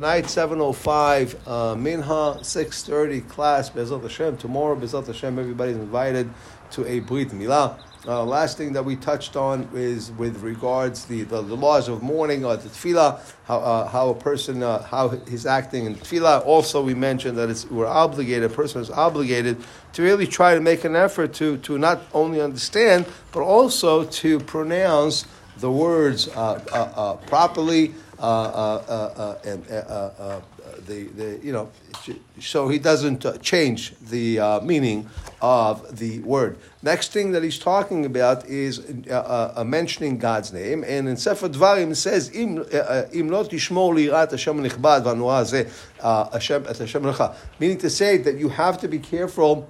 Night 7.05, uh, Minha 6.30 class, Bezat Hashem. Tomorrow, Bezat Hashem, everybody's invited to a Brit Milah. Uh, last thing that we touched on is with regards the, the, the laws of mourning or the tefillah, how, uh, how a person, uh, how he's acting in tefillah. Also, we mentioned that it's, we're obligated, a person is obligated to really try to make an effort to, to not only understand, but also to pronounce the words uh, uh, uh, properly, uh, uh, uh, and the, the you know so he doesn't change the meaning of the word. Next thing that he's talking about is mentioning God's name, and in Sefer Dvarim it says im not tishmor lirat Hashem v'anuah Hashem et Hashem meaning to say that you have to be careful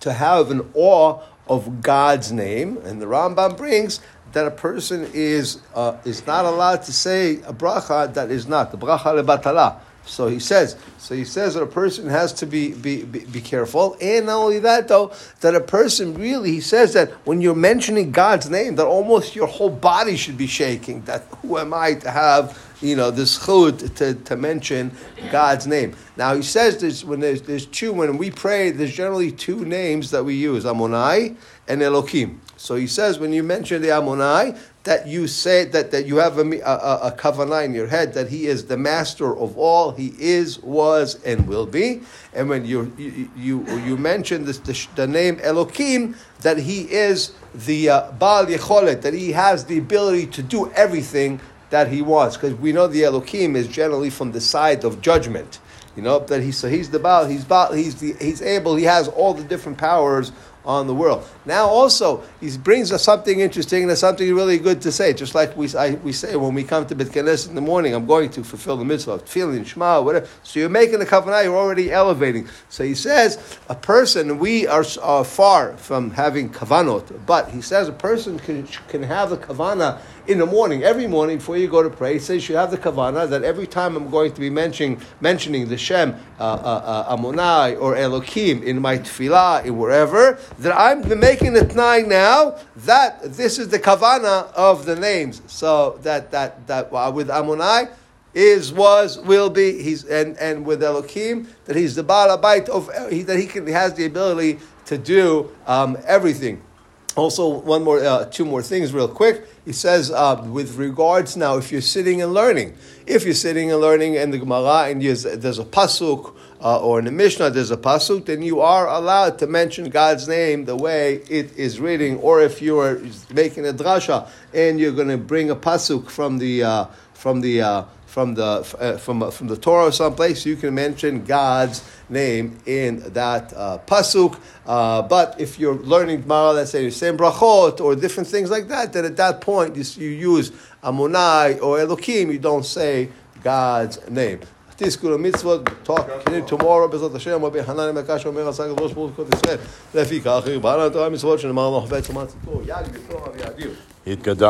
to have an awe of God's name, and the Rambam brings that a person is uh, is not allowed to say a bracha that is not the bracha lebatala. So he says. So he says that a person has to be, be, be, be, careful, and not only that though, that a person really he says that when you're mentioning God's name, that almost your whole body should be shaking. That who am I to have you know this chud to, to mention God's name? Now he says this when there's, there's two when we pray there's generally two names that we use Amonai and Elokim. So he says when you mention the Amonai, that you say that, that you have a, a, a kavanah in your head that he is the master of all, he is, was, and will be. And when you you you, you mention this, the, the, name Elokim, that he is the uh, Baal Yecholet, that he has the ability to do everything that he wants. Because we know the Elokim is generally from the side of judgment. You know that he's so he's the Baal, he's Baal, he's the, he's able, he has all the different powers on the world. Now, also, he brings us something interesting and something really good to say. Just like we, I, we say when we come to Beit Knesset in the morning, I'm going to fulfill the mitzvah, feeling Shema, whatever. So you're making the kavanah, you're already elevating. So he says, a person, we are, are far from having kavanot, but he says a person can, can have a kavanah in the morning, every morning before you go to pray, he says you have the kavana that every time I'm going to be mentioning mentioning the Shem uh, uh, uh, Amonai or Elokim in my tefillah, in wherever, that I'm making the tonight now that this is the kavana of the names. So that that that uh, with Amonai is, was, will be. He's and, and with Elokim that he's the Baal of that he can he has the ability to do um, everything. Also, one more, uh, two more things, real quick. He says, uh, with regards now, if you're sitting and learning, if you're sitting and learning in the Gemara and there's, a pasuk uh, or in the Mishnah there's a pasuk, then you are allowed to mention God's name the way it is reading. Or if you are making a drasha and you're going to bring a pasuk from the uh, from the uh, from the uh, from uh, from the Torah or someplace, you can mention God's name in that uh, pasuk. Uh, but if you're learning Gemara, let's say you're saying brachot or different things like that, then at that point you, you use Amonai or Elokim. You don't say God's name. תזכו למצוות, talk tomorrow בעזרת השם, רבי חנן מקש אומר עשה הקדוש ברוך הוא ישראל. לפיכך הרבה לנו תורה מצוות שנאמר לו חפץ ומה ציפור, יד יתום וידיו.